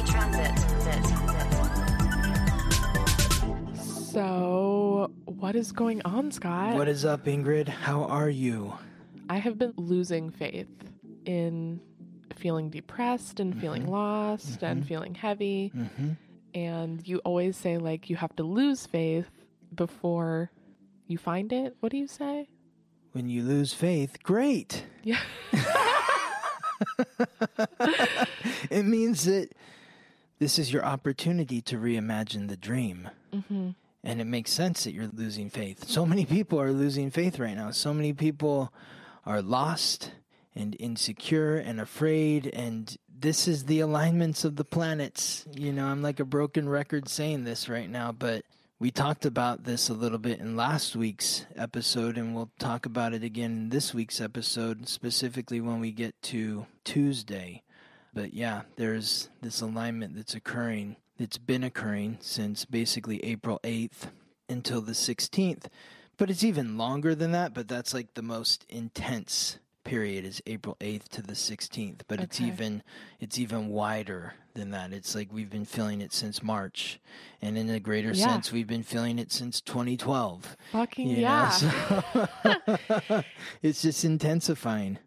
Transit. So, what is going on, Scott? What is up, Ingrid? How are you? I have been losing faith in feeling depressed and feeling lost and feeling heavy. Mm-hmm. And you always say, like, you have to lose faith before you find it. What do you say? When you lose faith, great. Yeah. It means that this is your opportunity to reimagine the dream. hmm And it makes sense that you're losing faith. So many people are losing faith right now. So many people are lost and insecure and afraid. And this is the alignments of the planets. You know, I'm like a broken record saying this right now, but we talked about this a little bit in last week's episode, and we'll talk about it again in this week's episode, specifically when we get to Tuesday. But yeah, there's this alignment that's occurring, that's been occurring since basically April 8th until the 16th. But it's even longer than that, but that's like the most intense period is April 8th to the 16th, but it's even it's even wider than that. It's like we've been feeling it since March. And in a greater Yeah. sense, we've been feeling it since 2012. Fucking yeah. So- it's just intensifying.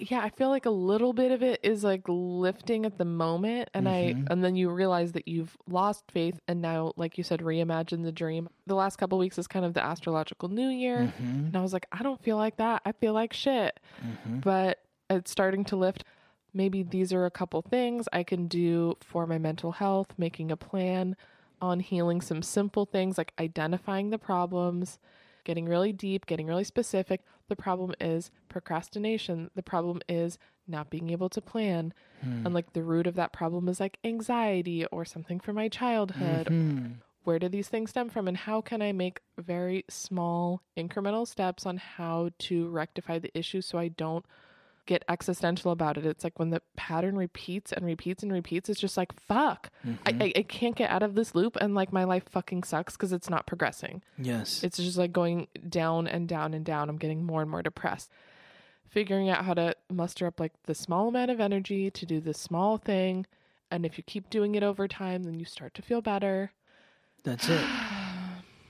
Yeah, I feel like a little bit of it is like lifting at the moment and Mhm. I and then you realize that you've lost faith and now like you said reimagine the dream. The last couple weeks is kind of the astrological new year. Mhm, And I was like, I don't feel like that. I feel like shit. mhm. But it's starting to lift. Maybe these are a couple things I can do for my mental health, making a plan on healing some simple things like identifying the problems, getting really deep, getting really specific. The problem is procrastination. The problem is not being able to plan. Hmm. And like the root of that problem is like anxiety or something from my childhood Mhm. where do these things stem from and how can i make very small incremental steps on how to rectify the issue so i don't get existential about it. It's like when the pattern repeats and repeats and repeats it's just like fuck. I, mm-hmm. I, I can't get out of this loop and like my life fucking sucks because it's not progressing. Yes. it's just like going down and down and down. I'm getting more and more depressed. Figuring out how to muster up like the small amount of energy to do this small thing and if you keep doing it over time then you start to feel better. That's it.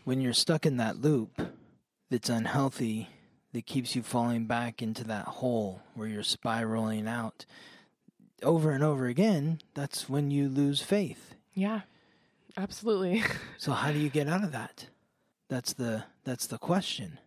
When you're stuck in that loop that's unhealthy, that keeps you falling back into that hole where you're spiraling out over and over again, that's when you lose faith. Yeah, absolutely. So how do you get out of that? That's the that's the question.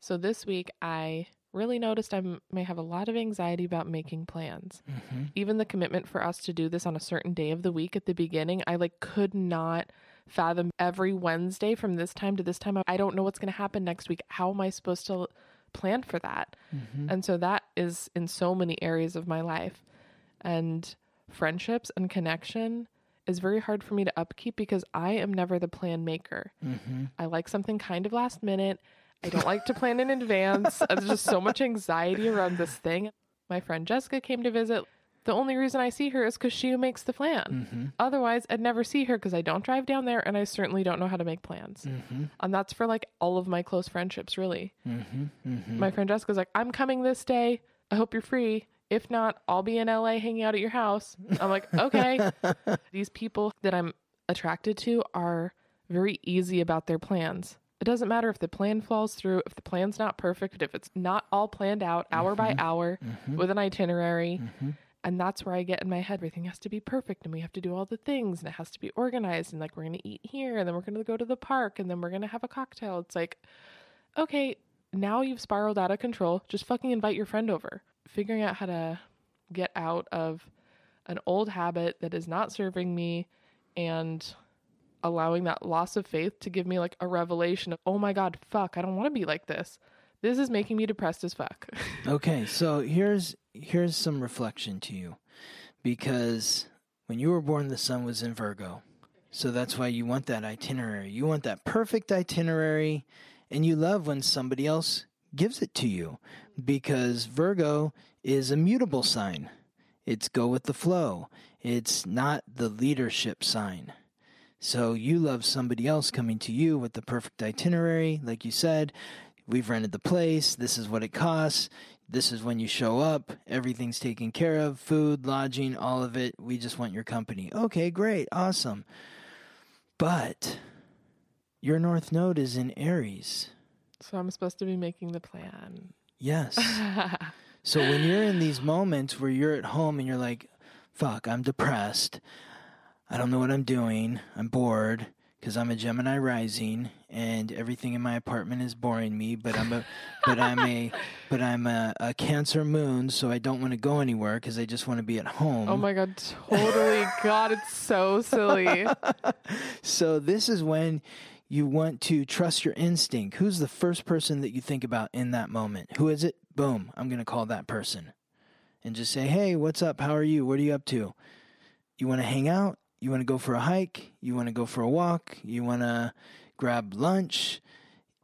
so this week, I really noticed I m- may have a lot of anxiety about making plans. Mm-hmm. Even the commitment for us to do this on a certain day of the week at the beginning, I like could not fathom every Wednesday from this time to this time. I don't know what's going to happen next week. How am I supposed to plan for that? Mm-hmm. And so that is in so many areas of my life. And friendships and connection is very hard for me to upkeep because I am never the plan maker. Mm-hmm. I like something kind of last minute. I don't like to plan in advance. There's just so much anxiety around this thing. My friend Jessica came to visit. The only reason I see her is because she makes the plan. Mm-hmm. Otherwise, I'd never see her because I don't drive down there and I certainly don't know how to make plans. Mm-hmm. And that's for like all of my close friendships, really. Mm-hmm. Mm-hmm. My friend Jessica's like, I'm coming this day. I hope you're free. If not, I'll be in LA hanging out at your house. I'm like, okay. These people that I'm attracted to are very easy about their plans. It doesn't matter if the plan falls through, if the plan's not perfect, if it's not all planned out hour by hour with an itinerary. And that's where I get in my head. Everything has to be perfect and we have to do all the things and it has to be organized. And like, we're going to eat here and then we're going to go to the park and then we're going to have a cocktail. It's like, okay, now you've spiraled out of control. Just fucking invite your friend over. Figuring out how to get out of an old habit that is not serving me and allowing that loss of faith to give me like a revelation of, oh my God, fuck, I don't want to be like this. This is making me depressed as fuck. Okay, so here's here's some reflection to you. Because when you were born the sun was in Virgo. So that's why you want that itinerary. You want that perfect itinerary and you love when somebody else gives it to you because Virgo is a mutable sign. It's go with the flow. It's not the leadership sign. So you love somebody else coming to you with the perfect itinerary. Like you said, we've rented the place. This is what it costs. This is when you show up. Everything's taken care of food, lodging, all of it. We just want your company. Okay, great. Awesome. But your North Node is in Aries. so I'm supposed to be making the plan. Yes. So when you're in these moments where you're at home and you're like, fuck, I'm depressed. I don't know what I'm doing. I'm bored because I'm a Gemini rising and everything in my apartment is boring me, but I'm a but I'm a but I'm a, a Cancer moon, so I don't want to go anywhere because I just want to be at home. Oh my God, totally. God, it's so silly. So this is when you want to trust your instinct. Who's the first person that you think about in that moment? Who is it? Boom, I'm going to call that person. And just say, "Hey, what's up? How are you? What are you up to? You want to hang out? You want to go for a hike? You want to go for a walk? You want to grab lunch?"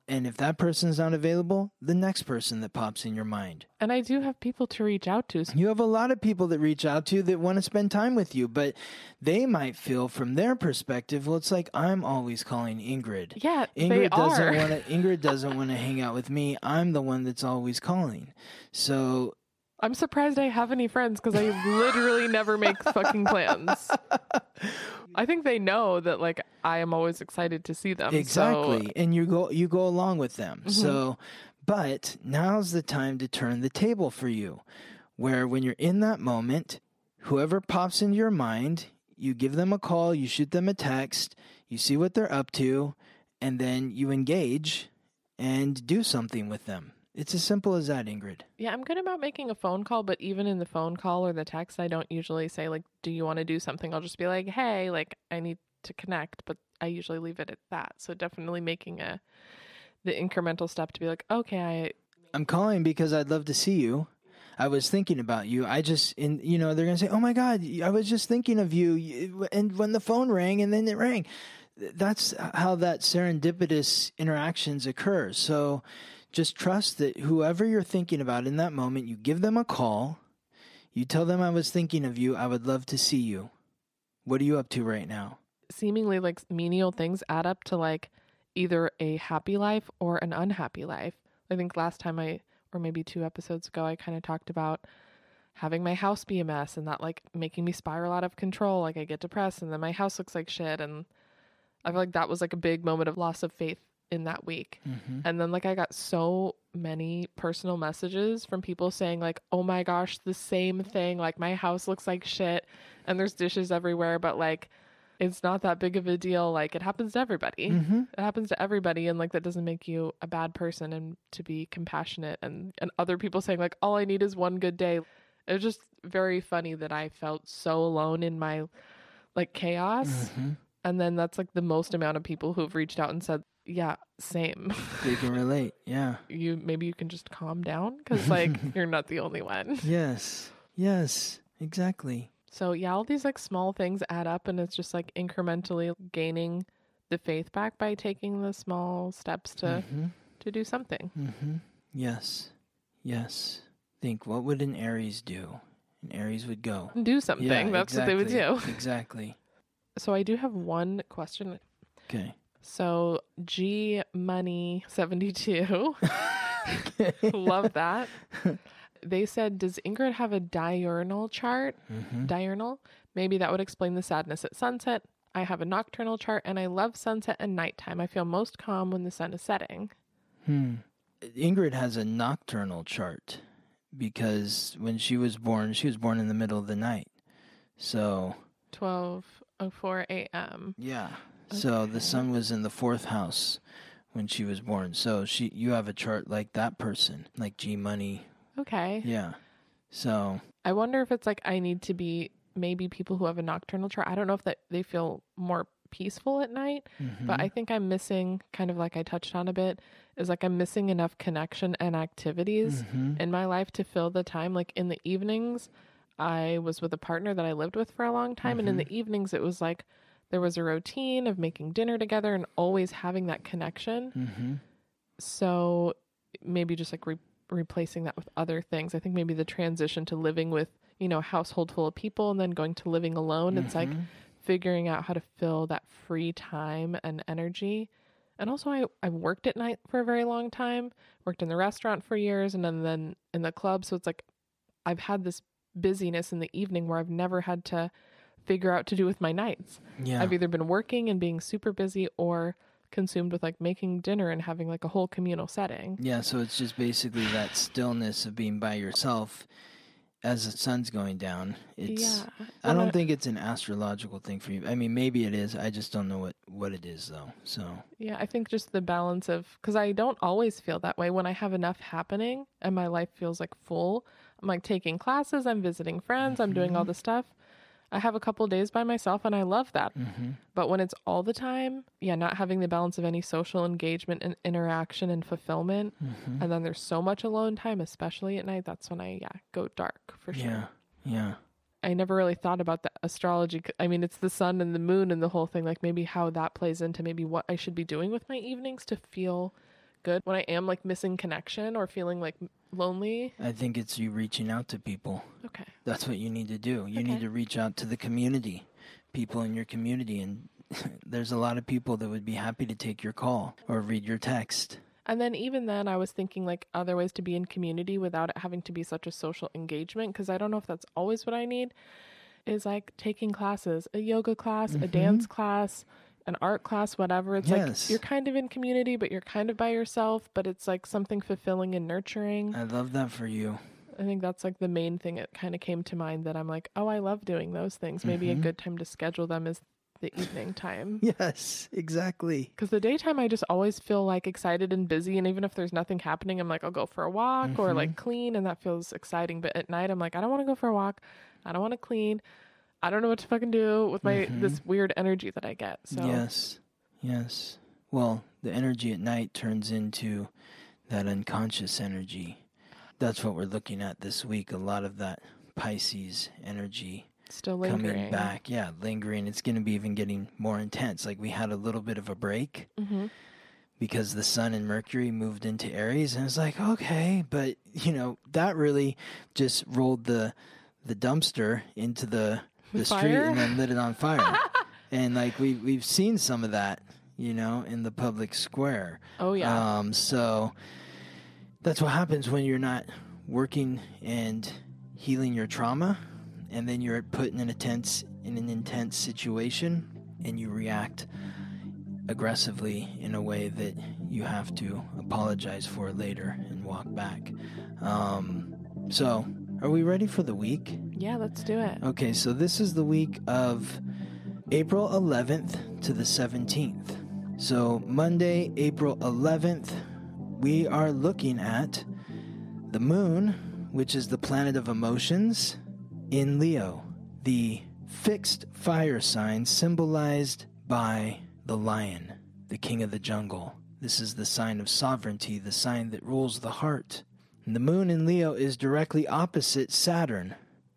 And if that person's not available, the next person that pops in your mind. And I do have people to reach out to. You have a lot of people that reach out to you that want to spend time with you, but they might feel from their perspective, well, it's like I'm always calling Ingrid. yeah, Ingrid doesn't want to. Ingrid doesn't want to hang out with me. I'm the one that's always calling. So I'm surprised I have any friends because I literally never make fucking plans. I think they know that like I am always excited to see them. so- exactly, and you go you go along with them. Mm-hmm. So, but now's the time to turn the table for you, where when you're in that moment, whoever pops into your mind, you give them a call, you shoot them a text, you see what they're up to, and then you engage and do something with them. It's as simple as that, Ingrid. yeah, I'm good about making a phone call, but even in the phone call or the text, I don't usually say like, "Do you want to do something?" I'll just be like, "Hey, like I need to connect," but I usually leave it at that. So definitely making a the incremental step to be like, "Okay, I I'm calling because I'd love to see you. I was thinking about you. I just, in you know, they're gonna say, "Oh my God, I was just thinking of you." You- And when the phone rang, and then it rang, that's how that serendipitous interactions occur. So, just trust that whoever you're thinking about in that moment, you give them a call. You tell them I was thinking of you. I would love to see you. What are you up to right now? seemingly like menial things add up to like either a happy life or an unhappy life. I think last time I, or maybe two episodes ago, I kind of talked about having my house be a mess and that like making me spiral out of control. Like I get depressed and then my house looks like shit. And I feel like that was like a big moment of loss of faith in that week. Mm-hmm. And then like I got so many personal messages from people saying like, "Oh my gosh, the same thing. Like my house looks like shit and there's dishes everywhere, but like it's not that big of a deal. Like it happens to everybody. Mm-hmm. It happens to everybody and like that doesn't make you a bad person and to be compassionate and and other people saying like all I need is one good day. It was just very funny that I felt so alone in my like chaos. Mm-hmm. And then that's like the most amount of people who've reached out and said, "Yeah, same." you can relate. Yeah. you maybe you can just calm down because like you're not the only one. Yes. Yes. Exactly. So yeah, all these like small things add up, and it's just like incrementally gaining the faith back by taking the small steps to Mm-hmm. to do something. mm-hmm. Yes. Yes. Think what would an Aries do? An Aries would go. Do something. Yeah, That's what they would do. exactly. Exactly. So I do have one question. Okay. So G Money seventy two, love that. They said, "Does Ingrid have a diurnal chart? Mm-hmm. Diurnal? Maybe that would explain the sadness at sunset. I have a nocturnal chart, and I love sunset and nighttime. I feel most calm when the sun is setting. Hmm. Ingrid has a nocturnal chart because when she was born, she was born in the middle of the night. So, 12:04 a.m. yeah. So the sun was in the fourth house when she was born. So she you have a chart like that person, like G Money. Okay. Yeah. So, I wonder if it's like I need to be maybe people who have a nocturnal chart. I don't know if that they feel more peaceful at night, but mhm. I think I'm missing kind of like I touched on a bit is like I'm missing enough connection and activities Mhm. in my life to fill the time. Like in the evenings, I was with a partner that I lived with for a long time, and in the evenings it was like there was a routine of making dinner together and always having that connection. Mhm. So maybe just like re- replacing that with other things. I think maybe the transition to living with, you know, a household full of people and then going to living alone, it's like Mhm. figuring out how to fill that free time and energy. And also I, I worked at night for a very long time, worked in the restaurant for years and then, then in the club. So it's like I've had this busyness in the evening where I've never had to figure out to do with my nights. Yeah. I've either been working and being super busy or consumed with like making dinner and having like a whole communal setting. Yeah, so it's just basically that stillness of being by yourself as the sun's going down. It's yeah. I don't think it's an astrological thing for you. I mean, maybe it is. I just don't know what what it is though. So, Yeah, I think just the balance of because I don't always feel that way when I have enough happening and my life feels like full. I'm like taking classes, I'm visiting friends, I'm doing all mm-hmm. the stuff. I have a couple days by myself and I love that. mm-hmm. But when it's all the time, yeah, not having the balance of any social engagement and interaction and fulfillment, Mm-hmm. and then there's so much alone time, especially at night. That's when I yeah go dark for sure. yeah. Yeah. I never really thought about the astrology. I mean, it's the sun and the moon and the whole thing. Like maybe how that plays into maybe what I should be doing with my evenings to feel good when I am like missing connection or feeling like lonely. I think it's you reaching out to people. Okay. That's what you need to do. You Okay. need to reach out to the community, people in your community and there's a lot of people that would be happy to take your call or read your text. And then even then, I was thinking like other ways to be in community without it having to be such a social engagement because I don't know if that's always what I need. Is like taking classes, a yoga class, a mm-hmm. dance class, an art class, whatever. It's Yes. like you're kind of in community, but you're kind of by yourself. But it's like something fulfilling and nurturing. I love that for you. I think that's like the main thing that kind of came to mind that I'm like, oh, I love doing those things. Maybe a mm-hmm. good time to schedule them is the evening time. Yes, exactly. Because the daytime, I just always feel like excited and busy. And even if there's nothing happening, I'm like, I'll go for a walk or like mm-hmm. clean, and that feels exciting. But at night, I'm like, I don't want to go for a walk. I don't want to clean. I don't know what to fucking do with my this weird energy that I get. So Yes. Yes. Well, the energy at night turns into that unconscious energy. That's what we're looking at this week. A lot of that Pisces energy still lingering. coming back. Yeah, lingering. It's going to be even getting more intense. Like we had a little bit of a break hmm because the sun and Mercury moved into Aries, and it's like okay, but you know that really just rolled the the dumpster into the the street and then lit it on fire. and like we we've seen some of that, you know, in the public square. Oh yeah. Um, so that's what happens when you're not working and healing your trauma, and then you're put in an intense in an intense situation, and you react aggressively in a way that you have to apologize for later and walk back. Um, so, are we ready for the week? Yeah. Let's do it. Okay, so this is the week of April 11th to the 17th. So, Monday, April 11th, we are looking at the moon, which is the planet of emotions, in Leo, the fixed fire sign symbolized by the lion, the king of the jungle. This is the sign of sovereignty, the sign that rules the heart. And the moon in Leo is directly opposite Saturn,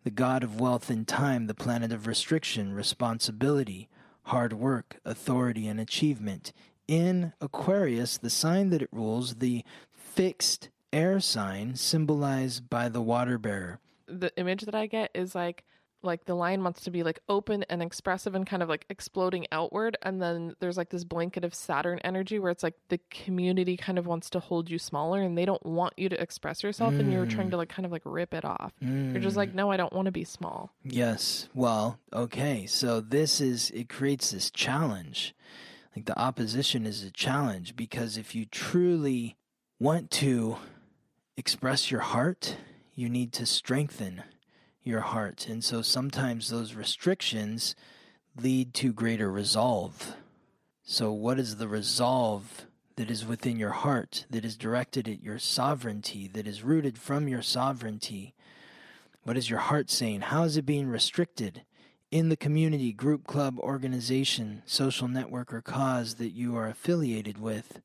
the god of wealth and time, the planet of restriction, responsibility, hard work, authority, and achievement. In Aquarius, the sign that it rules, the fixed air sign, symbolized by the water bearer. the image that I get is like like the lion wants to be like open and expressive and kind of like exploding outward and then there's like this blanket of Saturn energy where it's like the community kind of wants to hold you smaller and they don't want you to express yourself and you're trying to mm. like kind of like rip it off. You're just like mm. no, I don't want to be small. Yes. Well, okay. So this is, it creates this challenge. Like the opposition is a challenge because if you truly want to express your heart, you need to strengthen your heart. And so sometimes those restrictions lead to greater resolve. So, what is the resolve that is within your heart, that is directed at your sovereignty, that is rooted from your sovereignty? What is your heart saying? How is it being restricted in the community, group, club, organization, social network, or cause that you are affiliated with?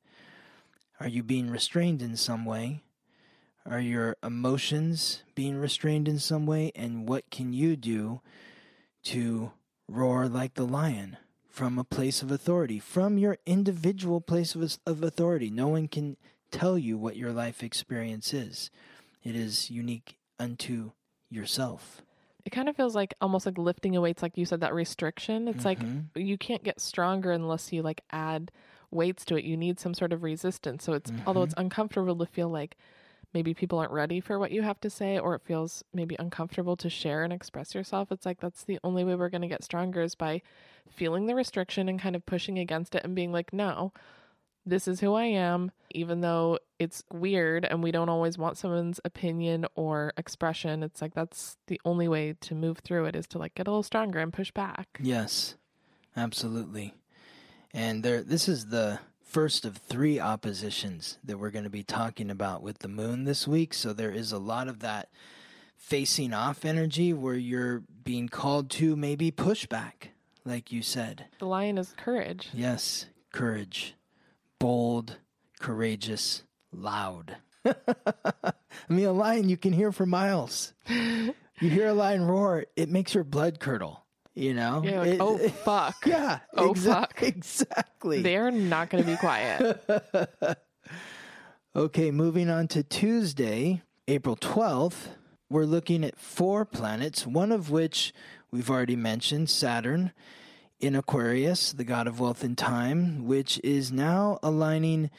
Are you being restrained in some way? Are your emotions being restrained in some way? And what can you do to roar like the lion from a place of authority, from your individual place of, of authority? No one can tell you what your life experience is, it is unique unto yourself. It kind of feels like almost like lifting a weights, like you said, that restriction. It's Mhm. like you can't get stronger unless you like add weights to it. You need some sort of resistance. So it's although it's uncomfortable to feel like maybe people aren't ready for what you have to say, or it feels maybe uncomfortable to share and express yourself. It's like that's the only way we're going to get stronger is by feeling the restriction and kind of pushing against it and being like, no, this is who I am, even though it's weird and we don't always want someone's opinion or expression. It's like that's the only way to move through it is to like get a little stronger and push back. Yes, absolutely. And there, this is the first of three oppositions that we're going to be talking about with the moon this week. So there is a lot of that facing off energy where you're being called to maybe push back, like you said. The lion is courage. Yes, courage, bold, courageous, loud. I mean, a lion you can hear for miles. You hear a lion roar, it makes your blood curdle. You know? You're like, It- oh fuck. yeah. Oh, exa- fuck. Exactly. They're not going to be quiet. Okay, moving on to Tuesday, April 12th. We're looking at four planets, one of which we've already mentioned Saturn in Aquarius, the god of wealth and time, which is now aligning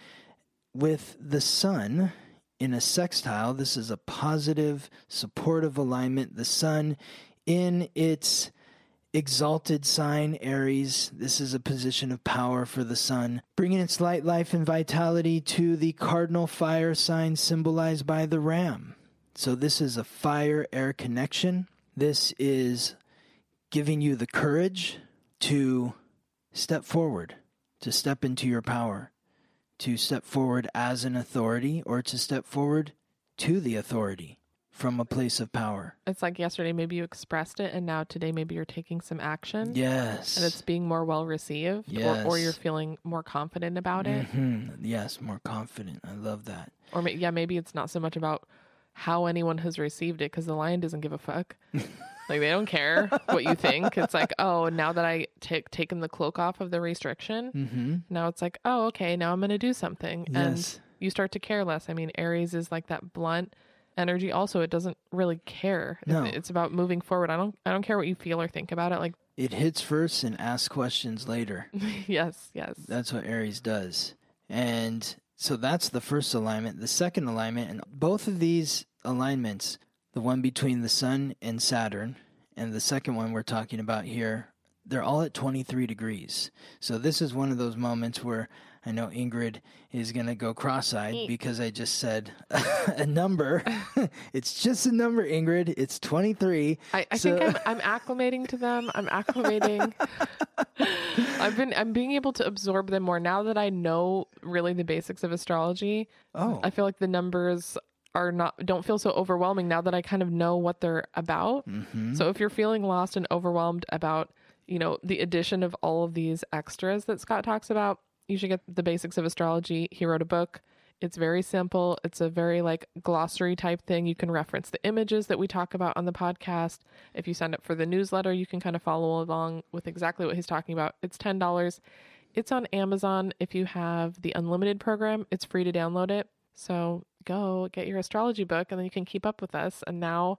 with the sun in a sextile. This is a positive, supportive alignment. The sun in its exalted sign Aries. This is a position of power for the sun, bringing its light, life, and vitality to the cardinal fire sign symbolized by the ram. So, this is a fire air connection. This is giving you the courage to step forward, to step into your power, to step forward as an authority, or to step forward to the authority from a place of power. It's like yesterday, maybe you expressed it, and now today, maybe you're taking some action. Yes. And it's being more well received, or, or you're feeling more confident about it. hmm Yes, more confident. I love that. Or yeah, maybe it's not so much about how anyone has received it because the lion doesn't give a fuck. like they don't care what you think. It's like, oh, now that I take taken the cloak off of the restriction, Mm-hmm. now it's like, oh, okay, now I'm going to do something, Yes. and you start to care less. I mean, Aries is like that blunt energy. Also, it doesn't really care. No. It's about moving forward. I don't. I don't care what you feel or think about it. Like, It hits first and asks questions later. yes, yes. That's what Aries does. And so that's the first alignment. The second alignment, and both of these alignments, the one between the Sun and Saturn, and the second one we're talking about here, they're all at 23 degrees. So this is one of those moments where I know Ingrid is going to go cross eyed because I just said a number. it's just a number, Ingrid. It's 23. I, I So- think I'm, I'm acclimating to them. I'm acclimating. I've been I'm being able to absorb them more now that I know really the basics of astrology. Oh. I feel like the numbers are not don't feel so overwhelming now that I kind of know what they're about. Mm-hmm. So if you're feeling lost and overwhelmed about, you know, the addition of all of these extras that Scott talks about, you should get the basics of astrology. He wrote a book. It's very simple. It's a very like glossary type thing. You can reference the images that we talk about on the podcast. If you sign up for the newsletter, you can kind of follow along with exactly what he's talking about. It's $10. It's on Amazon. If you have the unlimited program, it's free to download it. So go get your astrology book and then you can keep up with us. And now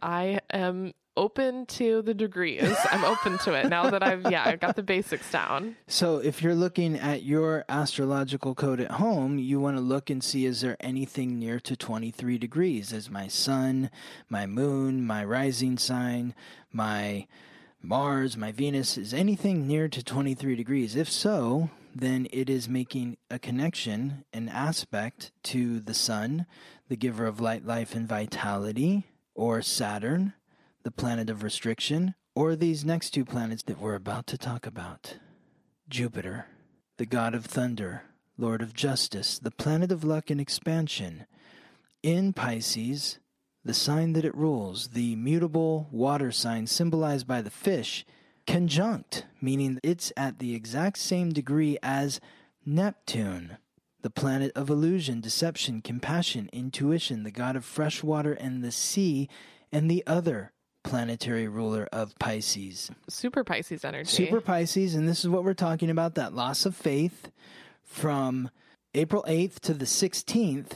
I am open to the degrees. I'm open to it now that I've, yeah, I've got the basics down. So, if you're looking at your astrological code at home, you want to look and see is there anything near to 23 degrees? Is my sun, my moon, my rising sign, my Mars, my Venus, is anything near to 23 degrees. If so, then it is making a connection, an aspect to the Sun, the giver of light, life, and vitality, or Saturn, the planet of restriction, or these next two planets that we're about to talk about Jupiter, the god of thunder, lord of justice, the planet of luck and expansion. In Pisces, the sign that it rules, the mutable water sign symbolized by the fish, conjunct, meaning it's at the exact same degree as Neptune, the planet of illusion, deception, compassion, intuition, the god of fresh water and the sea, and the other planetary ruler of Pisces. Super Pisces energy. Super Pisces, and this is what we're talking about that loss of faith from April 8th to the 16th.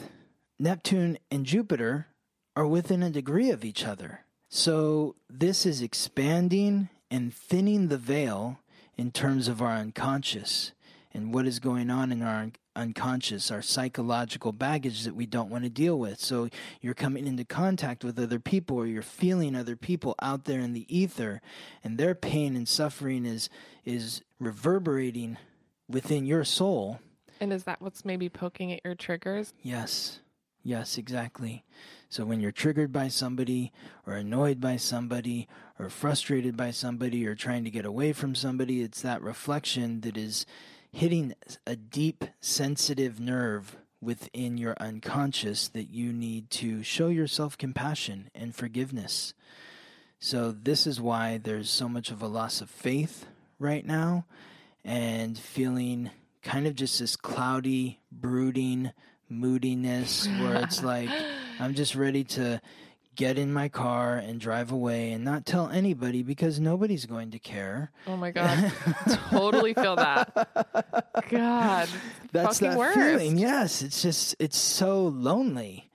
Neptune and Jupiter are within a degree of each other. So this is expanding and thinning the veil in terms of our unconscious and what is going on in our unconscious, our psychological baggage that we don't want to deal with. So you're coming into contact with other people or you're feeling other people out there in the ether and their pain and suffering is is reverberating within your soul. And is that what's maybe poking at your triggers? Yes. Yes, exactly. So when you're triggered by somebody or annoyed by somebody or frustrated by somebody or trying to get away from somebody, it's that reflection that is hitting a deep sensitive nerve within your unconscious that you need to show yourself compassion and forgiveness. So this is why there's so much of a loss of faith right now and feeling kind of just this cloudy, brooding moodiness where it's like I'm just ready to get in my car and drive away and not tell anybody because nobody's going to care. Oh my god. totally feel that. God. That's fucking that worst. feeling. Yes, it's just it's so lonely.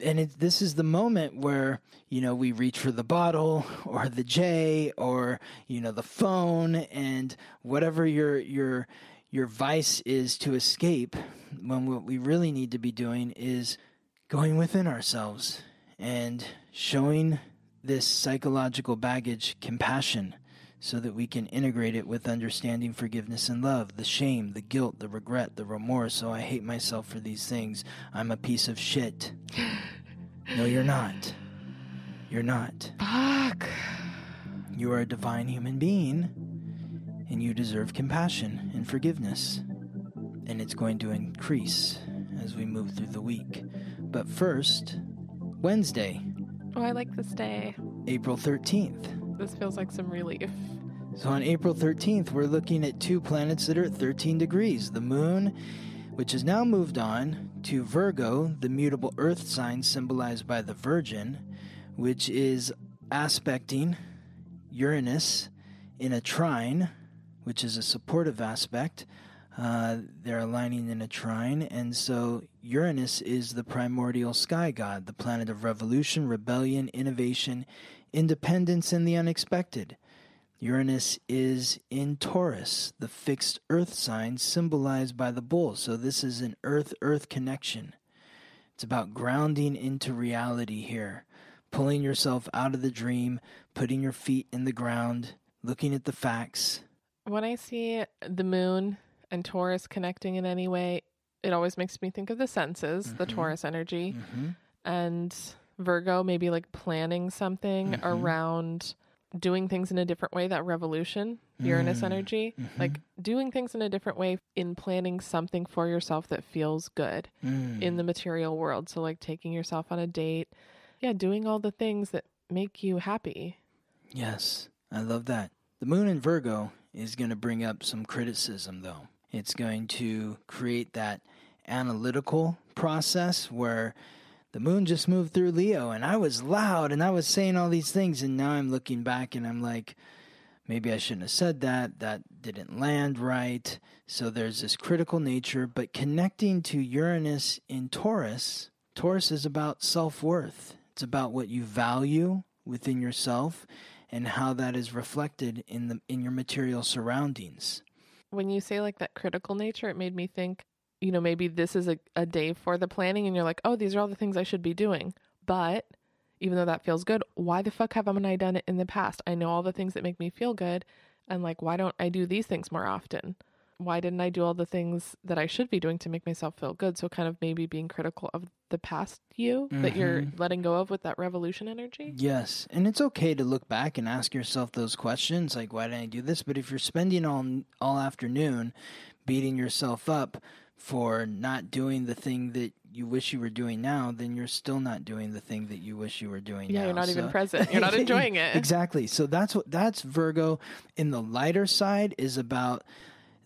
And it, this is the moment where you know we reach for the bottle or the J or you know the phone and whatever your your your vice is to escape. When what we really need to be doing is going within ourselves and showing this psychological baggage compassion so that we can integrate it with understanding forgiveness and love the shame the guilt the regret the remorse. Oh i hate myself for these things. I'm a piece of shit. No you're not. You're not. Fuck. you are a divine human being and you deserve compassion and forgiveness. And it's going to increase as we move through the week. But first wednesday Oh, I like this day. april 13th This feels like some relief. So on April 13th, we're looking at two planets that are at 13 degrees. The moon, which has now moved on to Virgo, the mutable earth sign symbolized by the Virgin, which is aspecting Uranus in a trine, which is a supportive aspect. Uh, they're aligning in a trine, and so Uranus is the primordial sky god, the planet of revolution, rebellion, innovation, independence, and the unexpected. Uranus is in Taurus, the fixed earth sign symbolized by the bull. So, this is an earth earth connection. It's about grounding into reality here, pulling yourself out of the dream, putting your feet in the ground, looking at the facts. When I see the moon and Taurus connecting in any way, it always makes me think of the senses, the Mhm. Taurus energy, Mm-hmm. and Virgo maybe like planning something Mhm. around doing things in a different way, that revolution, Uranus Mm. energy. Mhm. Like doing things in a different way in planning something for yourself that feels good Mm. in the material world. So, like taking yourself on a date. Yeah, doing all the things that make you happy. Yes, I love that. The moon in Virgo is going to bring up some criticism, though. It's going to create that analytical process where the moon just moved through Leo and I was loud and I was saying all these things, and now I'm looking back and I'm like, maybe I shouldn't have said that. That didn't land right. So there's this critical nature, but connecting to Uranus in Taurus, Taurus is about self worth. It's about what you value within yourself and how that is reflected in the in your material surroundings. When you say like that critical nature, it made me think, you know, maybe this is a, a day for the planning and you're like, oh, these are all the things I should be doing. But even though that feels good, why the fuck haven't I done it in the past? I know all the things that make me feel good. And like, why don't I do these things more often? Why didn't I do all the things that I should be doing to make myself feel good? So, kind of maybe being critical of the past you that you're Mhm. letting go of with that revolution energy. Yes, and it's okay to look back and ask yourself those questions, like why didn't I do this? But if you're spending all all afternoon beating yourself up for not doing the thing that you wish you were doing now, then you're still not doing the thing that you wish you were doing Yeah, now. you're not even present. You're not enjoying it. Exactly. So that's what that's Virgo in the lighter side is about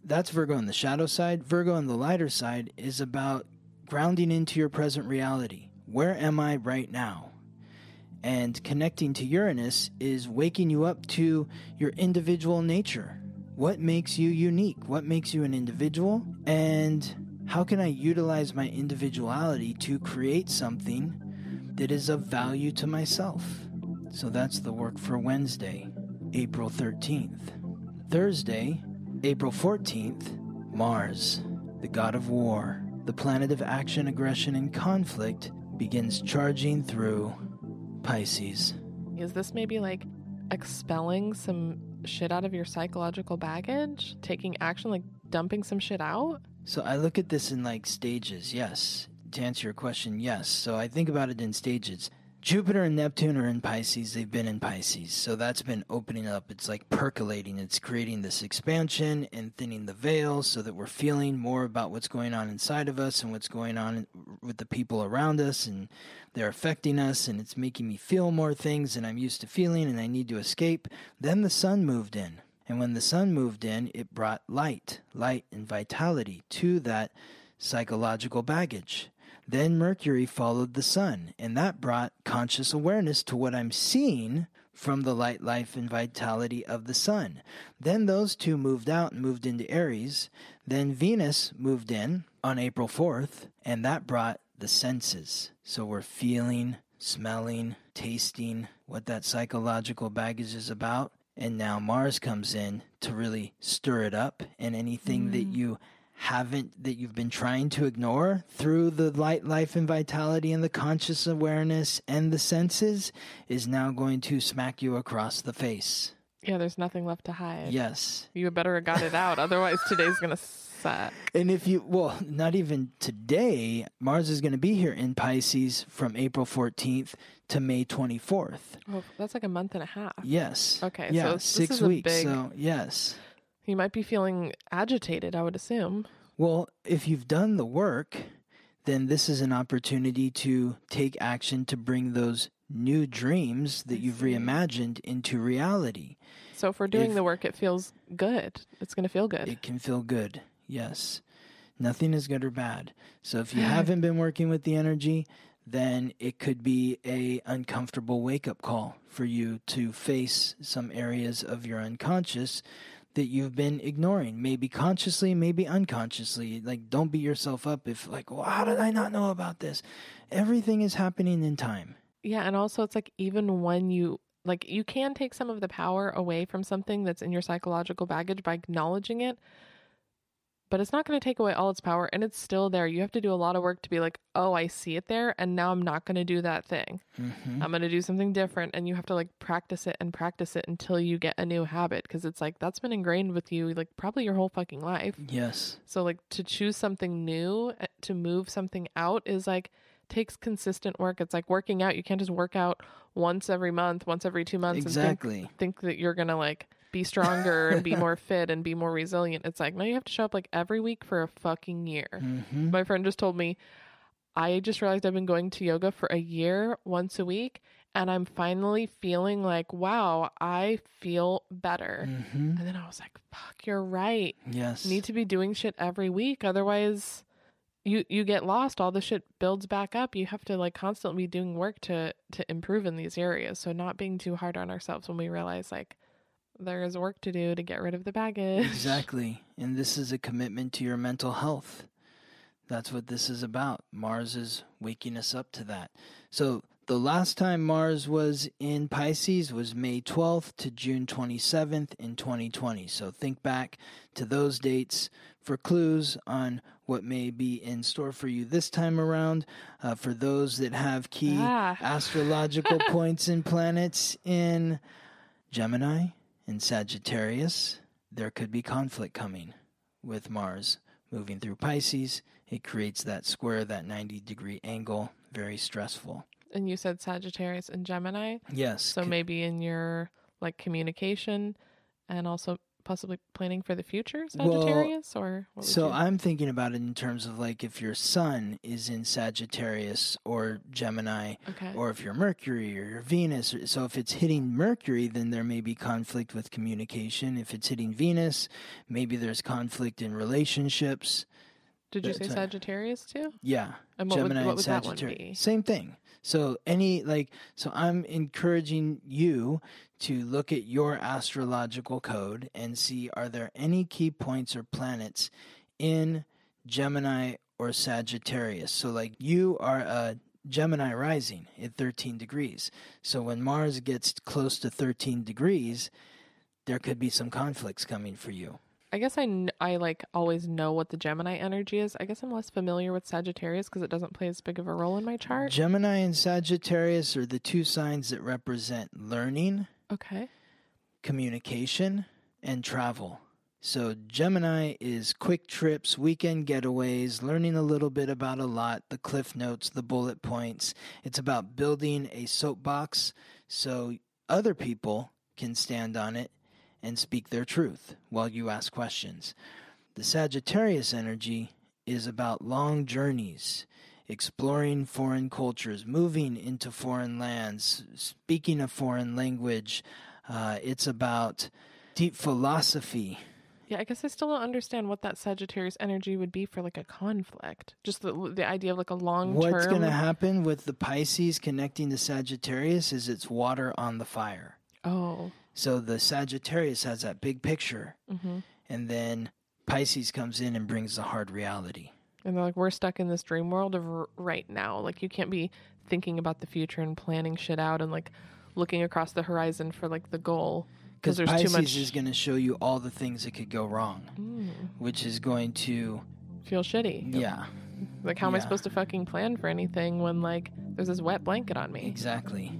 that's Virgo on the shadow side. Virgo on the lighter side is about grounding into your present reality. Where am I right now? And connecting to Uranus is waking you up to your individual nature. What makes you unique? What makes you an individual? And how can I utilize my individuality to create something that is of value to myself? So that's the work for Wednesday, April 13th. Thursday, April 14th, Mars, the god of war, the planet of action, aggression, and conflict, begins charging through Pisces. Is this maybe like expelling some shit out of your psychological baggage? Taking action, like dumping some shit out? So I look at this in like stages, yes. To answer your question, yes. So I think about it in stages. Jupiter and Neptune are in Pisces. They've been in Pisces. So that's been opening up. It's like percolating. It's creating this expansion and thinning the veil so that we're feeling more about what's going on inside of us and what's going on with the people around us. And they're affecting us. And it's making me feel more things than I'm used to feeling and I need to escape. Then the sun moved in. And when the sun moved in, it brought light, light and vitality to that psychological baggage. Then Mercury followed the sun, and that brought conscious awareness to what I'm seeing from the light, life, and vitality of the sun. Then those two moved out and moved into Aries. Then Venus moved in on April 4th, and that brought the senses. So we're feeling, smelling, tasting what that psychological baggage is about. And now Mars comes in to really stir it up, and anything that mm. you haven't that you've been trying to ignore through the light life and vitality and the conscious awareness and the senses is now going to smack you across the face Yeah, there's nothing left to hide. yes You better have got it out. Otherwise, today's going to suck. and if you well not even today mars is going to be here in pisces from april 14th to may 24th Oh, that's like a month and a half. yes Okay, yeah so this six weeks big- so yes You might be feeling agitated, I would assume. Well, if you've done the work, then this is an opportunity to take action to bring those new dreams that you've reimagined into reality. So if we're doing If- the work, it feels good. It's going to feel good. It can feel good. Yes. Nothing is good or bad. So if you haven't been working with the energy, then it could be a uncomfortable wake-up call for you to face some areas of your unconscious that you've been ignoring, maybe consciously, maybe unconsciously. Like don't beat yourself up if like, well, how did I not know about this? Everything is happening in time. Yeah, and also it's like even when you like you can take some of the power away from something that's in your psychological baggage by acknowledging it. But it's not going to take away all its power and it's still there. You have to do a lot of work to be like, "Oh, I see it there and now I'm not going to do that thing. hmm I'm going to do something different." And you have to like practice it and practice it until you get a new habit because it's like that's been ingrained with you like probably your whole fucking life. Yes. So like to choose something new, uh, to move something out is like takes consistent work. It's like working out. You can't just work out once every month, once every two months and Exactly. think, think that you're going to like be stronger and be more fit and be more resilient. It's like, no, you have to show up like every week for a fucking year. hmm My friend just told me, I just realized I've been going to yoga for a year once a week and I'm finally feeling like, wow, I feel better. hmm And then I was like, fuck, you're right Yes. need to be doing shit every week otherwise you you get lost all the shit builds back up you have to like constantly be doing work to to improve in these areas so not being too hard on ourselves when we realize like there is work to do to get rid of the baggage Exactly. And this is a commitment to your mental health. That's what this is about. Mars is waking us up to that. So the last time Mars was in Pisces was May 12th to June 27th in 2020. So think back to those dates for clues on what may be in store for you this time around. Uh, for those that have key Ah. astrological points and planets in Gemini and Sagittarius, there could be conflict coming with Mars moving through Pisces. It creates that square, that 90 degree angle, very stressful. And you said Sagittarius and Gemini. Yes. So c- maybe in your like communication and also possibly planning for the future, Well, Sagittarius, or what So I'm thinking about it in terms of like if your sun is in Sagittarius or Gemini, okay. or if your Mercury or your Venus. So if it's hitting Mercury, then there may be conflict with communication. If it's hitting Venus, maybe there's conflict in relationships. Did you say Sagittarius too? Yeah, And what would, Gemini what and would that one Sagittarius. be? Same thing. So any like so I'm encouraging you to look at your astrological code and see are there any key points or planets in Gemini or Sagittarius. So like you are a Gemini rising at 13 degrees. So when Mars gets close to 13 degrees, there could be some conflicts coming for you. I guess I, kn- I like always know what the Gemini energy is. I guess I'm less familiar with Sagittarius because it doesn't play as big of a role in my chart. Gemini and Sagittarius are the two signs that represent learning Okay. communication, and travel. So, Gemini is quick trips, weekend getaways, learning a little bit about a lot, the cliff notes, the bullet points. It's about building a soapbox so other people can stand on it and speak their truth while you ask questions. The Sagittarius energy is about long journeys, exploring foreign cultures, moving into foreign lands, speaking a foreign language. Uh, it's about deep philosophy. Yeah, I guess I still don't understand what that Sagittarius energy would be for like a conflict. Just the the idea of like a long term. What's going to happen with the Pisces connecting to Sagittarius is it's water on the fire. Oh. So the Sagittarius has that big picture, hmm and then Pisces comes in and brings the hard reality. And they're like, we're stuck in this dream world of r- right now. Like, you can't be thinking about the future and planning shit out and like looking across the horizon for like the goal. Because there's Pisces too much. is going to show you all the things that could go wrong, Mm, which is going to, feel shitty. yeah, Like, how am I supposed to fucking plan for anything when like there's this wet blanket on me? exactly.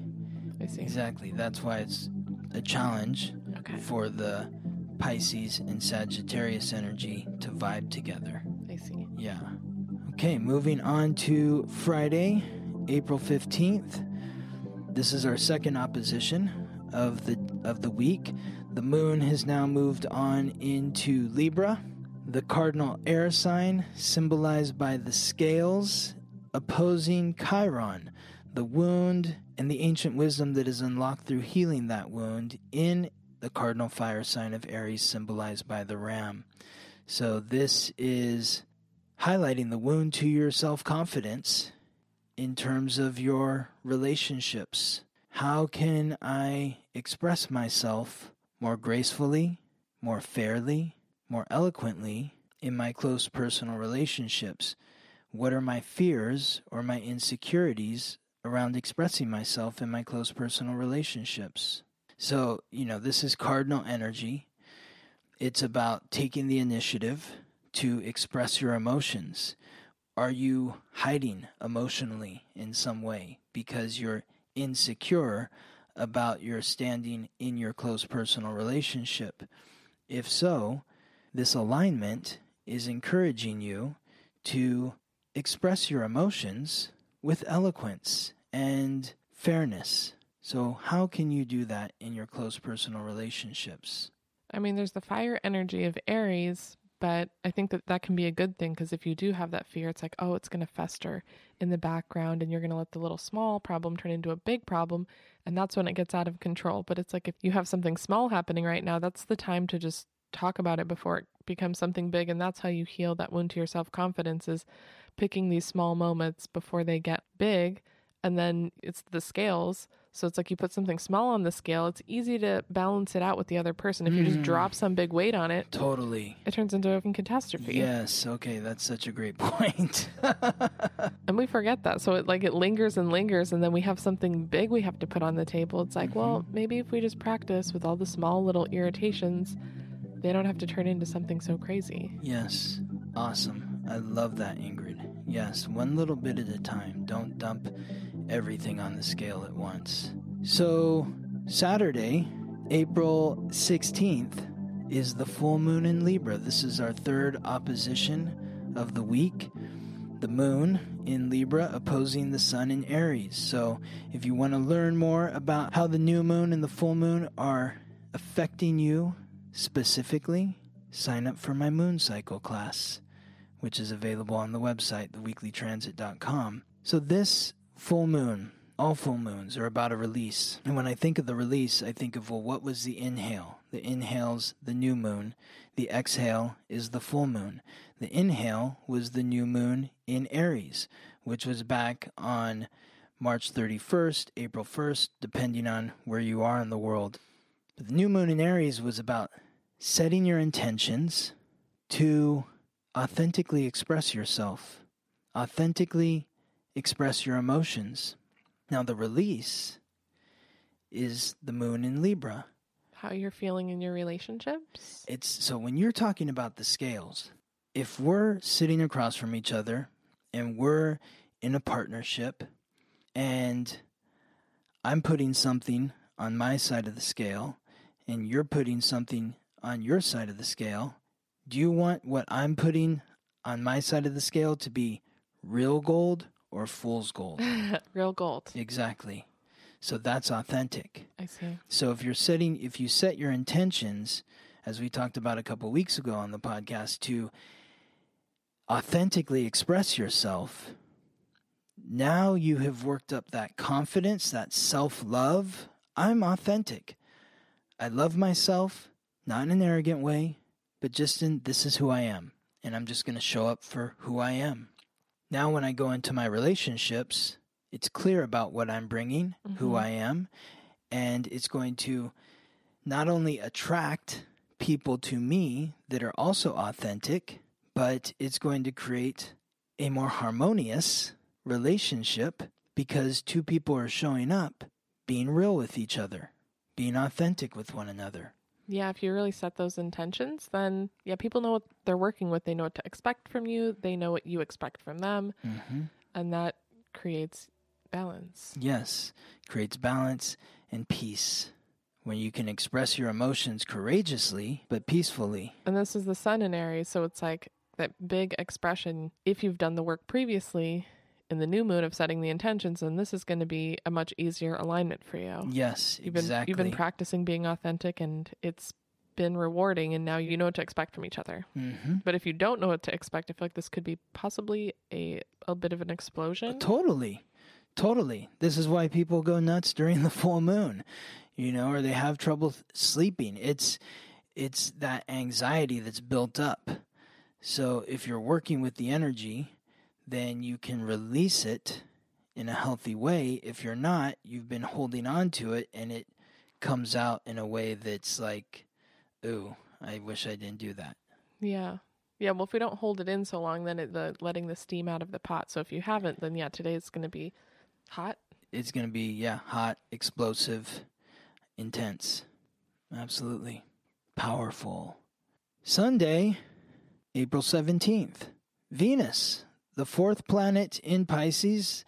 I see. Exactly. That's why it's a challenge Okay. for the Pisces and Sagittarius energy to vibe together. Okay, moving on to Friday, April 15th. This is our second opposition of the of the week. The moon has now moved on into Libra, the cardinal air sign symbolized by the scales opposing Chiron, the wound and the ancient wisdom that is unlocked through healing that wound in the cardinal fire sign of Aries symbolized by the ram. So this is highlighting the wound to your self confidence in terms of your relationships. How can I express myself more gracefully, more fairly, more eloquently in my close personal relationships? What are my fears or my insecurities around expressing myself in my close personal relationships? So, you know, this is cardinal energy. It's about taking the initiative to express your emotions. Are you hiding emotionally in some way because you're insecure about your standing in your close personal relationship? If so, this alignment is encouraging you to express your emotions with eloquence and fairness. So, how can you do that in your close personal relationships? I mean, there's the fire energy of Aries, but I think that that can be a good thing because if you do have that fear, it's like, oh, it's going to fester in the background and you're going to let the little small problem turn into a big problem. And that's when it gets out of control. But it's like if you have something small happening right now, that's the time to just talk about it before it becomes something big. And that's how you heal that wound to your self confidence is picking these small moments before they get big and then it's the scales. So it's like you put something small on the scale, it's easy to balance it out with the other person. If you just Mm. drop some big weight on it, Totally. it turns into a catastrophe. Yes. Okay. That's such a great point. And we forget that. So it like it lingers and lingers and then we have something big we have to put on the table. It's like, well, maybe if we just practice with all the small little irritations, they don't have to turn into something so crazy. yes. Awesome. I love that, Ingrid. Yes. One little bit at a time. Don't dump everything on the scale at once. So, Saturday, April 16th, is the full moon in Libra. This is our third opposition of the week. The moon in Libra opposing the sun in Aries. So, if you want to learn more about how the new moon and the full moon are affecting you specifically, sign up for my moon cycle class, which is available on the website, theweeklytransit.com. So, this full moon, all full moons are about a release. And when I think of the release, I think of, well, what was the inhale? The inhale's the new moon, the exhale is the full moon. The inhale was the new moon in Aries, which was back on March 31st, April 1st, depending on where you are in the world. But the new moon in Aries was about setting your intentions to authentically express yourself, authentically express your emotions. Now, the release is the moon in Libra. How you're feeling in your relationships? It's so when you're talking about the scales, if we're sitting across from each other and we're in a partnership and I'm putting something on my side of the scale and you're putting something on your side of the scale, do you want what I'm putting on my side of the scale to be real gold or fool's gold? Real gold. exactly. So that's authentic. I see. So if you're setting, if you set your intentions, as we talked about a couple weeks ago on the podcast, to authentically express yourself, now you have worked up that confidence, that self love. I'm authentic. I love myself, not in an arrogant way, but just in this is who I am. And I'm just going to show up for who I am. Now, when I go into my relationships, it's clear about what I'm bringing, who Mhm. I am, and it's going to not only attract people to me that are also authentic, but it's going to create a more harmonious relationship because two people are showing up, being real with each other, being authentic with one another. Yeah, if you really set those intentions, then yeah, people know what they're working with. They know what to expect from you. They know what you expect from them, hmm and that creates balance. Yes, creates balance and peace when you can express your emotions courageously but peacefully. And this is the sun in Aries, so it's like that big expression. If you've done the work previously in the new moon of setting the intentions, then this is going to be a much easier alignment for you. Yes, You've been exactly. you've been practicing being authentic, and it's been rewarding. And now you know what to expect from each other. hmm But if you don't know what to expect, I feel like this could be possibly a a bit of an explosion. Totally. Totally. This is why people go nuts during the full moon, you know, or they have trouble th- sleeping. It's it's that anxiety that's built up. So if you're working with the energy, then you can release it in a healthy way. If you're not, you've been holding on to it and it comes out in a way that's like, ooh, I wish I didn't do that. Yeah. Yeah, well, if we don't hold it in so long, then it, the letting the steam out of the pot. So if you haven't, then yeah, today is going to be hot. it's going to be yeah hot explosive intense absolutely powerful sunday april 17th venus the fourth planet in pisces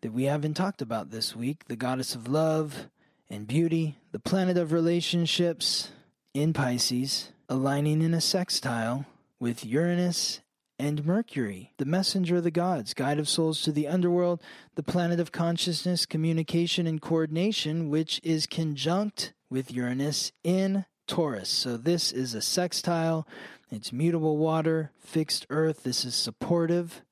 that we haven't talked about this week the goddess of love and beauty the planet of relationships in pisces aligning in a sextile with uranus and Mercury, the messenger of the gods, guide of souls to the underworld, the planet of consciousness, communication, and coordination, which is conjunct with Uranus in Taurus. So this is a sextile. It's mutable water, fixed earth. This is supportive.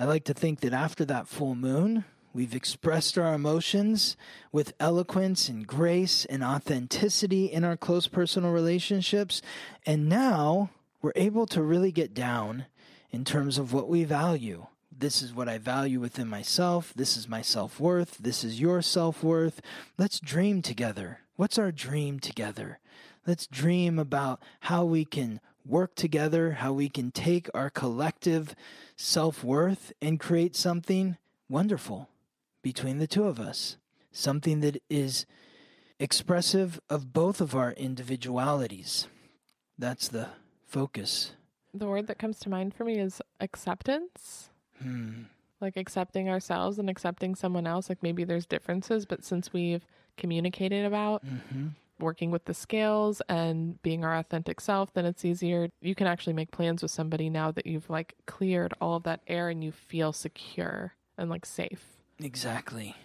I like to think that after that full moon, we've expressed our emotions with eloquence and grace and authenticity in our close personal relationships. And now we're able to really get down in terms of what we value This is what I value within myself. This is my self worth. This is your self worth. Let's dream together. What's our dream together? Let's dream about how we can work together, how we can take our collective self worth and create something wonderful between the two of us. Something that is expressive of both of our individualities. That's the focus. The word that comes to mind for me is acceptance. Hmm. Like accepting ourselves and accepting someone else. Like maybe there's differences, but since we've communicated about hmm working with the scales and being our authentic self, then it's easier. You can actually make plans with somebody now that you've like cleared all of that air and you feel secure and like safe. Exactly.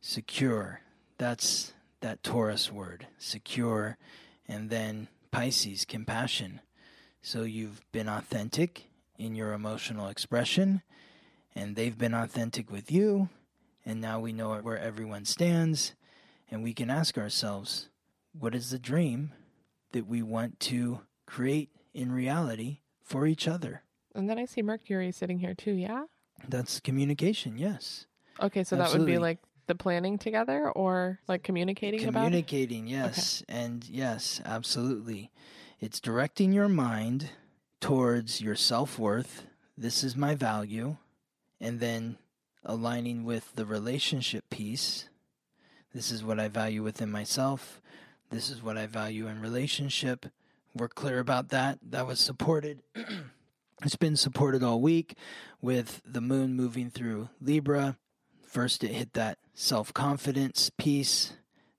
Secure. That's that Taurus word. Secure. And then Pisces, compassion. So you've been authentic in your emotional expression, and they've been authentic with you. And now we know where everyone stands, and we can ask ourselves, what is the dream that we want to create in reality for each other? And then I see Mercury sitting here too, yeah? That's communication, yes. Okay, so that would be like the planning together or like communicating about? Communicating, yes. And yes, absolutely. It's directing your mind towards your self worth. This is my value. And then aligning with the relationship piece. This is what I value within myself. This is what I value in relationship. We're clear about that. That was supported. it's been supported all week with the moon moving through Libra. First, it hit that self confidence piece,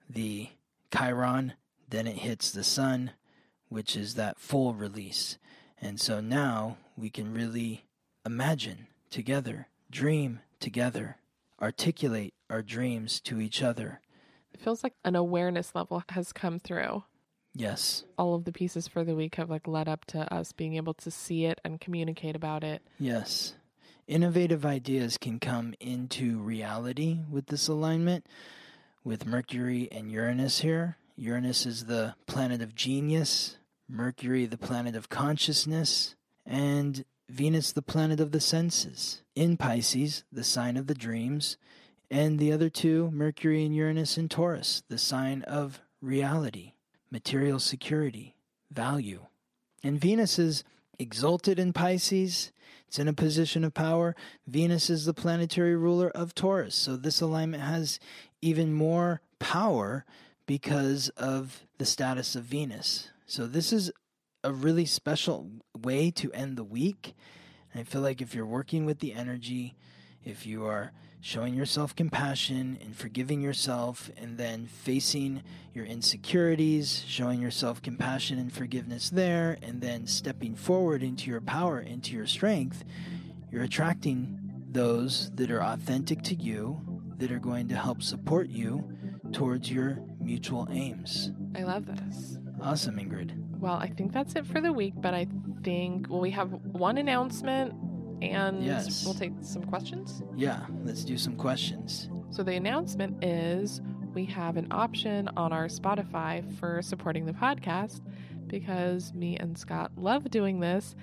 the Chiron. Then it hits the sun, which is that full release. And so now we can really imagine together, dream together, articulate our dreams to each other. It feels like an awareness level has come through. Yes, All of the pieces for the week have like led up to us being able to see it and communicate about it. yes. Innovative ideas can come into reality with this alignment with Mercury and Uranus here. Uranus is the planet of genius, Mercury, the planet of consciousness, and Venus, the planet of the senses. In Pisces, the sign of the dreams, and the other two, Mercury and Uranus in Taurus, the sign of reality, material security, value. And Venus is exalted in Pisces. It's in a position of power. Venus is the planetary ruler of Taurus. So this alignment has even more power because of the status of Venus. So this is a really special way to end the week. I feel like if you're working with the energy, if you are showing yourself compassion and forgiving yourself, and then facing your insecurities, showing yourself compassion and forgiveness there, and then stepping forward into your power, into your strength, you're attracting those that are authentic to you, that are going to help support you towards your mutual aims. I love this. Awesome, Ingrid. Well, I think that's it for the week, but I think, well, we have one announcement and Yes. we'll take some questions. Yeah, let's do some questions. So the announcement is we have an option on our Spotify for supporting the podcast because me and Scott love doing this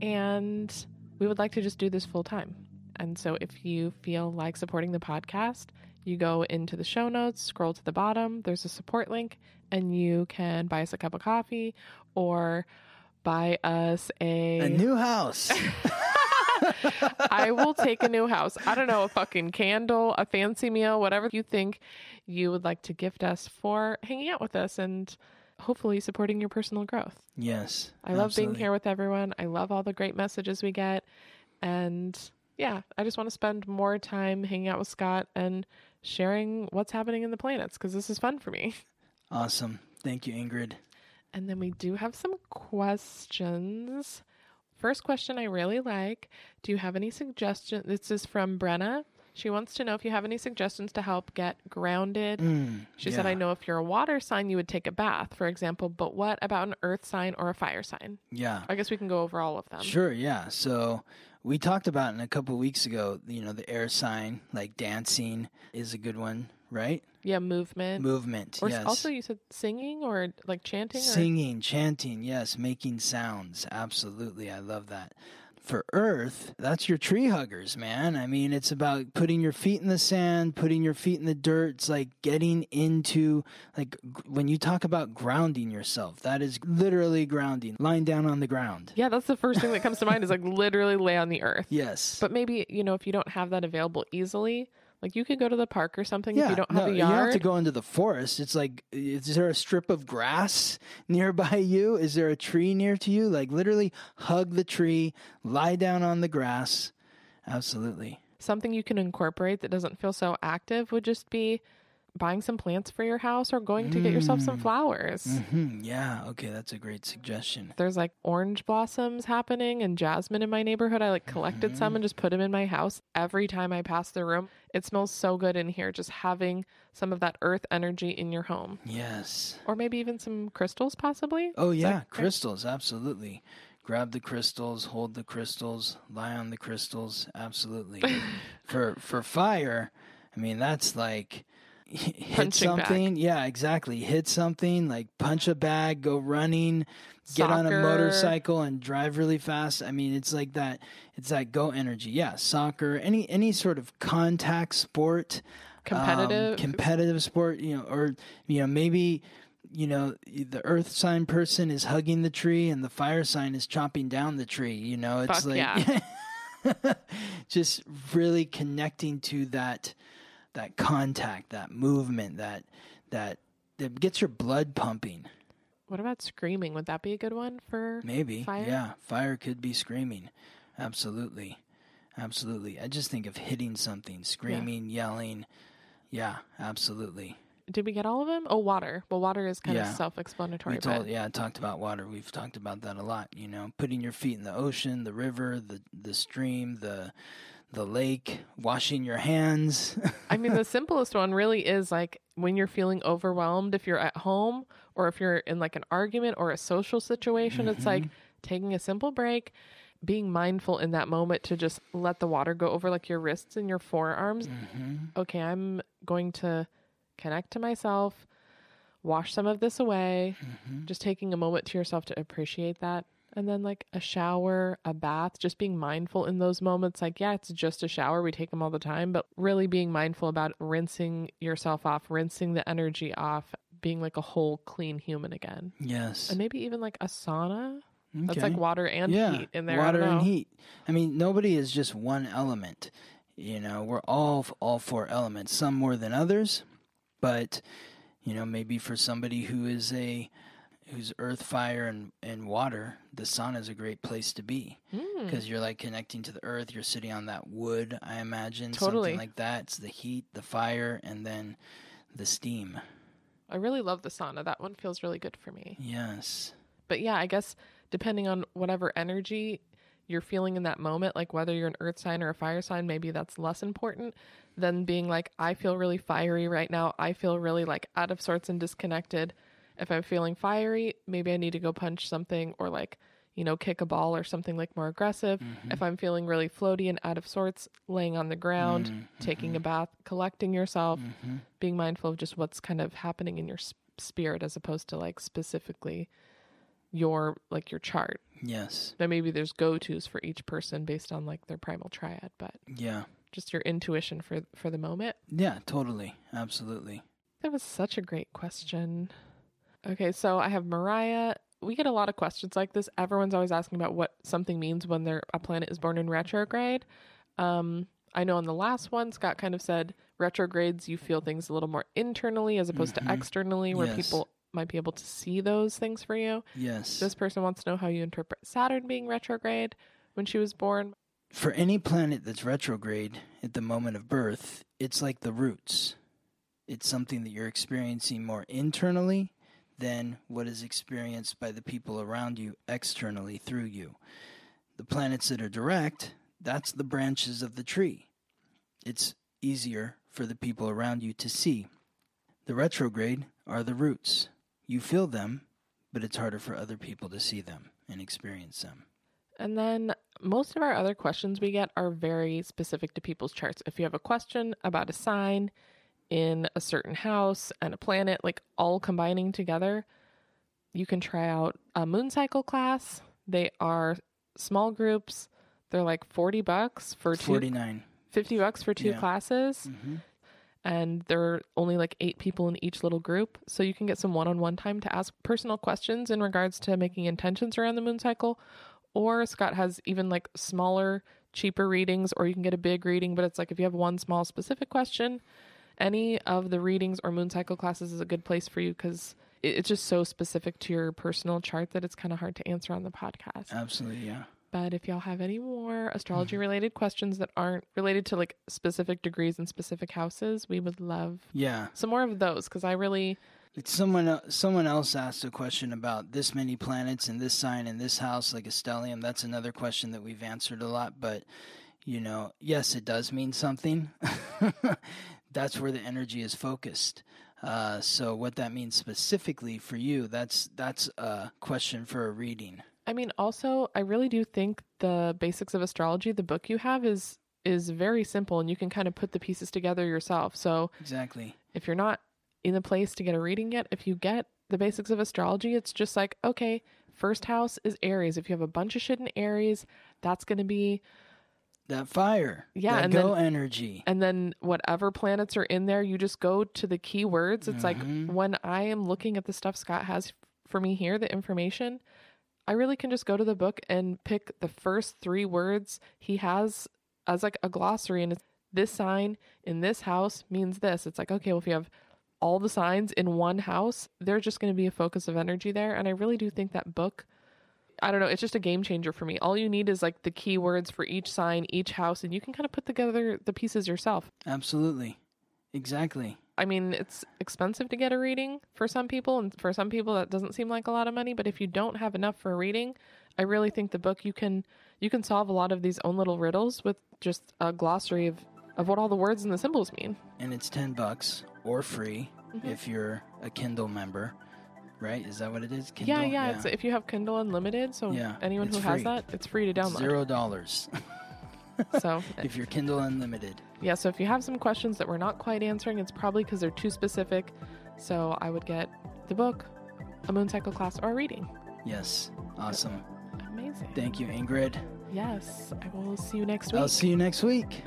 and we would like to just do this full time. And so if you feel like supporting the podcast, you go into the show notes, scroll to the bottom, there's a support link, and you can buy us a cup of coffee or buy us a A new house. I will take a new house. I don't know, a fucking candle, a fancy meal, whatever you think you would like to gift us for hanging out with us and hopefully supporting your personal growth. yes. I love being here with everyone. I love all the great messages we get. And yeah, I just want to spend more time hanging out with Scott and sharing what's happening in the planets because this is fun for me. Awesome. Thank you, Ingrid. And then we do have some questions. First question I really like Do you have any suggestions? This is from Brenna. She wants to know if you have any suggestions to help get grounded. Mm, She said. I know if you're a water sign, you would take a bath, for example, but what about an earth sign or a fire sign? Yeah. I guess we can go over all of them. Sure, yeah. So we talked about in a couple weeks ago, you know, the air sign, like dancing is a good one, right? Yeah, movement. Movement, or yes. also, you said singing or like chanting? Or? Singing, chanting, yes, making sounds. Absolutely. I love that. for Earth, that's your tree huggers, man. I mean, it's about putting your feet in the sand, putting your feet in the dirt. It's like getting into, like, when you talk about grounding yourself, that is literally grounding, lying down on the ground. Yeah, that's the first thing that comes to mind is like literally lay on the earth. Yes. But maybe, you know, if you don't have that available easily, like you could go to the park or something yeah, if you don't no, have a you yard. have to go into the forest. It's like, is there a strip of grass nearby you? Is there a tree near to you? Like, literally hug the tree, lie down on the grass. Absolutely. Something you can incorporate that doesn't feel so active would just be buying some plants for your house or going to get yourself some flowers. hmm Yeah. Okay. That's a great suggestion. There's like orange blossoms happening and jasmine in my neighborhood. I like collected some and just put them in my house every time I pass the room. It smells so good in here just having some of that earth energy in your home. Yes. Or maybe even some crystals possibly. Oh, yeah. Crystals. Absolutely. Grab the crystals, hold the crystals, lie on the crystals. Absolutely. for for fire, I mean that's like hit bag. something. Yeah, exactly. Hit something like punch a bag, go running, get on a motorcycle and drive really fast. I mean, it's like that. It's that go energy. Yeah, soccer, any any sort of contact sport, um, Competitive. competitive sport. You know, or you know maybe you know the earth sign person is hugging the tree and the fire sign is chopping down the tree you know it's Fuck like yeah. just really connecting to that that contact that movement that that that gets your blood pumping What about screaming? Would that be a good one for maybe fire? yeah fire could be screaming absolutely absolutely i just think of hitting something screaming yelling yeah absolutely Did we get all of them? Oh, water. Well, water is kind Yeah. of self-explanatory. We told, yeah, I talked about water. We've talked about that a lot. You know, putting your feet in the ocean, the river, the the stream, the the lake, washing your hands. I mean, the simplest one really is like when you're feeling overwhelmed, if you're at home or if you're in like an argument or a social situation, it's like mm-hmm. taking a simple break, being mindful in that moment to just let the water go over like your wrists and your forearms. Mm-hmm. Okay, I'm going to connect to myself, wash some of this away, mm-hmm. just taking a moment to yourself to appreciate that. And then, like a shower, a bath, just being mindful in those moments. Like, yeah, it's just a shower. We take them all the time, but really being mindful about rinsing yourself off, rinsing the energy off, being like a whole clean human again. yes. And maybe even like a sauna. That's like water and yeah, heat in there. Water and heat. I mean, nobody is just one element. You know, we're all all four elements. Some more than others, but you know, maybe for somebody who is a who's earth, fire, and and water, the sauna is a great place to be Mm. because you're like connecting to the earth. You're sitting on that wood. I imagine Totally. something like that. It's the heat, the fire, and then the steam. I really love the sauna. That one feels really good for me. Yes. But yeah, I guess depending on whatever energy you're feeling in that moment, like whether you're an earth sign or a fire sign, maybe that's less important than being like, I feel really fiery right now. I feel really like out of sorts and disconnected. If I'm feeling fiery, maybe I need to go punch something or like, you know, kick a ball or something like more aggressive. Mm-hmm. If I'm feeling really floaty and out of sorts, laying on the ground, mm-hmm. taking a bath, collecting yourself, mm-hmm. being mindful of just what's kind of happening in your spirit as opposed to like specifically your like your chart. Yes. Then maybe there's go-tos for each person based on like their primal triad, but Yeah. just your intuition for for the moment. Yeah. Totally. Absolutely. That was such a great question. Okay, so I have Mariah. We get a lot of questions like this. Everyone's always asking about what something means when their a planet is born in retrograde. Um, I know on the last one, Scott kind of said retrogrades, you feel things a little more internally as opposed to externally, where Yes. people might be able to see those things for you. Yes. This person wants to know how you interpret Saturn being retrograde when she was born. For any planet that's retrograde at the moment of birth, it's like the roots. It's something that you're experiencing more internally than what is experienced by the people around you externally through you. The planets that are direct, that's the branches of the tree. It's easier for the people around you to see. The retrograde are the roots. You feel them, but it's harder for other people to see them and experience them. And then most of our other questions we get are very specific to people's charts. If you have a question about a sign in a certain house and a planet, like all combining together, you can try out a moon cycle class. They are small groups. They're like 40 bucks for two 49. 50 bucks for two Yeah. classes hmm and there are only like eight people in each little group so you can get some one-on-one time to ask personal questions in regards to making intentions around the moon cycle or scott has even like smaller cheaper readings or you can get a big reading but it's like if you have one small specific question any of the readings or moon cycle classes is a good place for you because it's just so specific to your personal chart that it's kind of hard to answer on the podcast Absolutely, yeah. but if y'all have any more astrology mm-hmm. related questions that aren't related to like specific degrees and specific houses, we would love Yeah. some more of those because I really, It's someone someone else asked a question about this many planets in this sign in this house, like a stellium. That's another question that we've answered a lot. But you know, yes, it does mean something. that's where the energy is focused. Uh, so what that means specifically for you, that's that's a question for a reading. I mean, also, I really do think the basics of astrology, the book you have is is very simple and you can kind of put the pieces together yourself. So Exactly. if you're not in the place to get a reading yet, if you get the basics of astrology, it's just like, okay, first house is Aries. If you have a bunch of shit in Aries, that's going to be That fire. Yeah, That and go then- energy. and then whatever planets are in there, you just go to the keywords. It's like Mhm. when I am looking at the stuff Scott has for me here, the information, I really can just go to the book and pick the first three words he has as like a glossary. And it's this sign in this house means this. It's like, okay, well, if you have all the signs in one house, they're just going to be a focus of energy there. And I really do think that book. I don't know. It's just a game changer for me. All you need is like the keywords for each sign, each house, and you can kind of put together the pieces yourself. Absolutely. Exactly. I mean, it's expensive to get a reading for some people, and for some people that doesn't seem like a lot of money. But if you don't have enough for a reading, I really think the book you can you can solve a lot of these own little riddles with just a glossary of of what all the words and the symbols mean. and it's 10 bucks or free Mm-hmm. if you're a Kindle member, right? Is that what it is? yeah, Kindle? yeah. It's if you have Kindle Unlimited, so Yeah, anyone who has free. that, it's free to download. Zero dollars So if you're Kindle Unlimited. yeah, so if you have some questions that we're not quite answering, it's probably because they're too specific. So I would get the book, a moon cycle class, or a reading. Yes. Awesome. Amazing. Thank you, Ingrid. Yes, I will see you next week. I'll see you next week.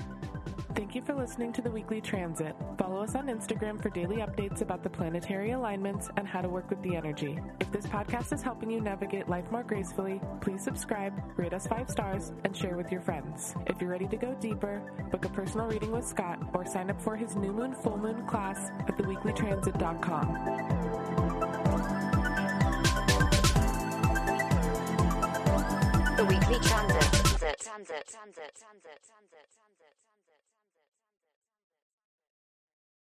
Thank you for listening to the weekly transit. Follow us on Instagram for daily updates about the planetary alignments and how to work with the energy. If this podcast is helping you navigate life more gracefully, please subscribe, rate us five stars, and share with your friends. If you're ready to go deeper, book a personal reading with Scott or sign up for his new moon, full moon class at theweeklytransit.com. The Weekly Transit. Transit. Transit. Transit. Transit.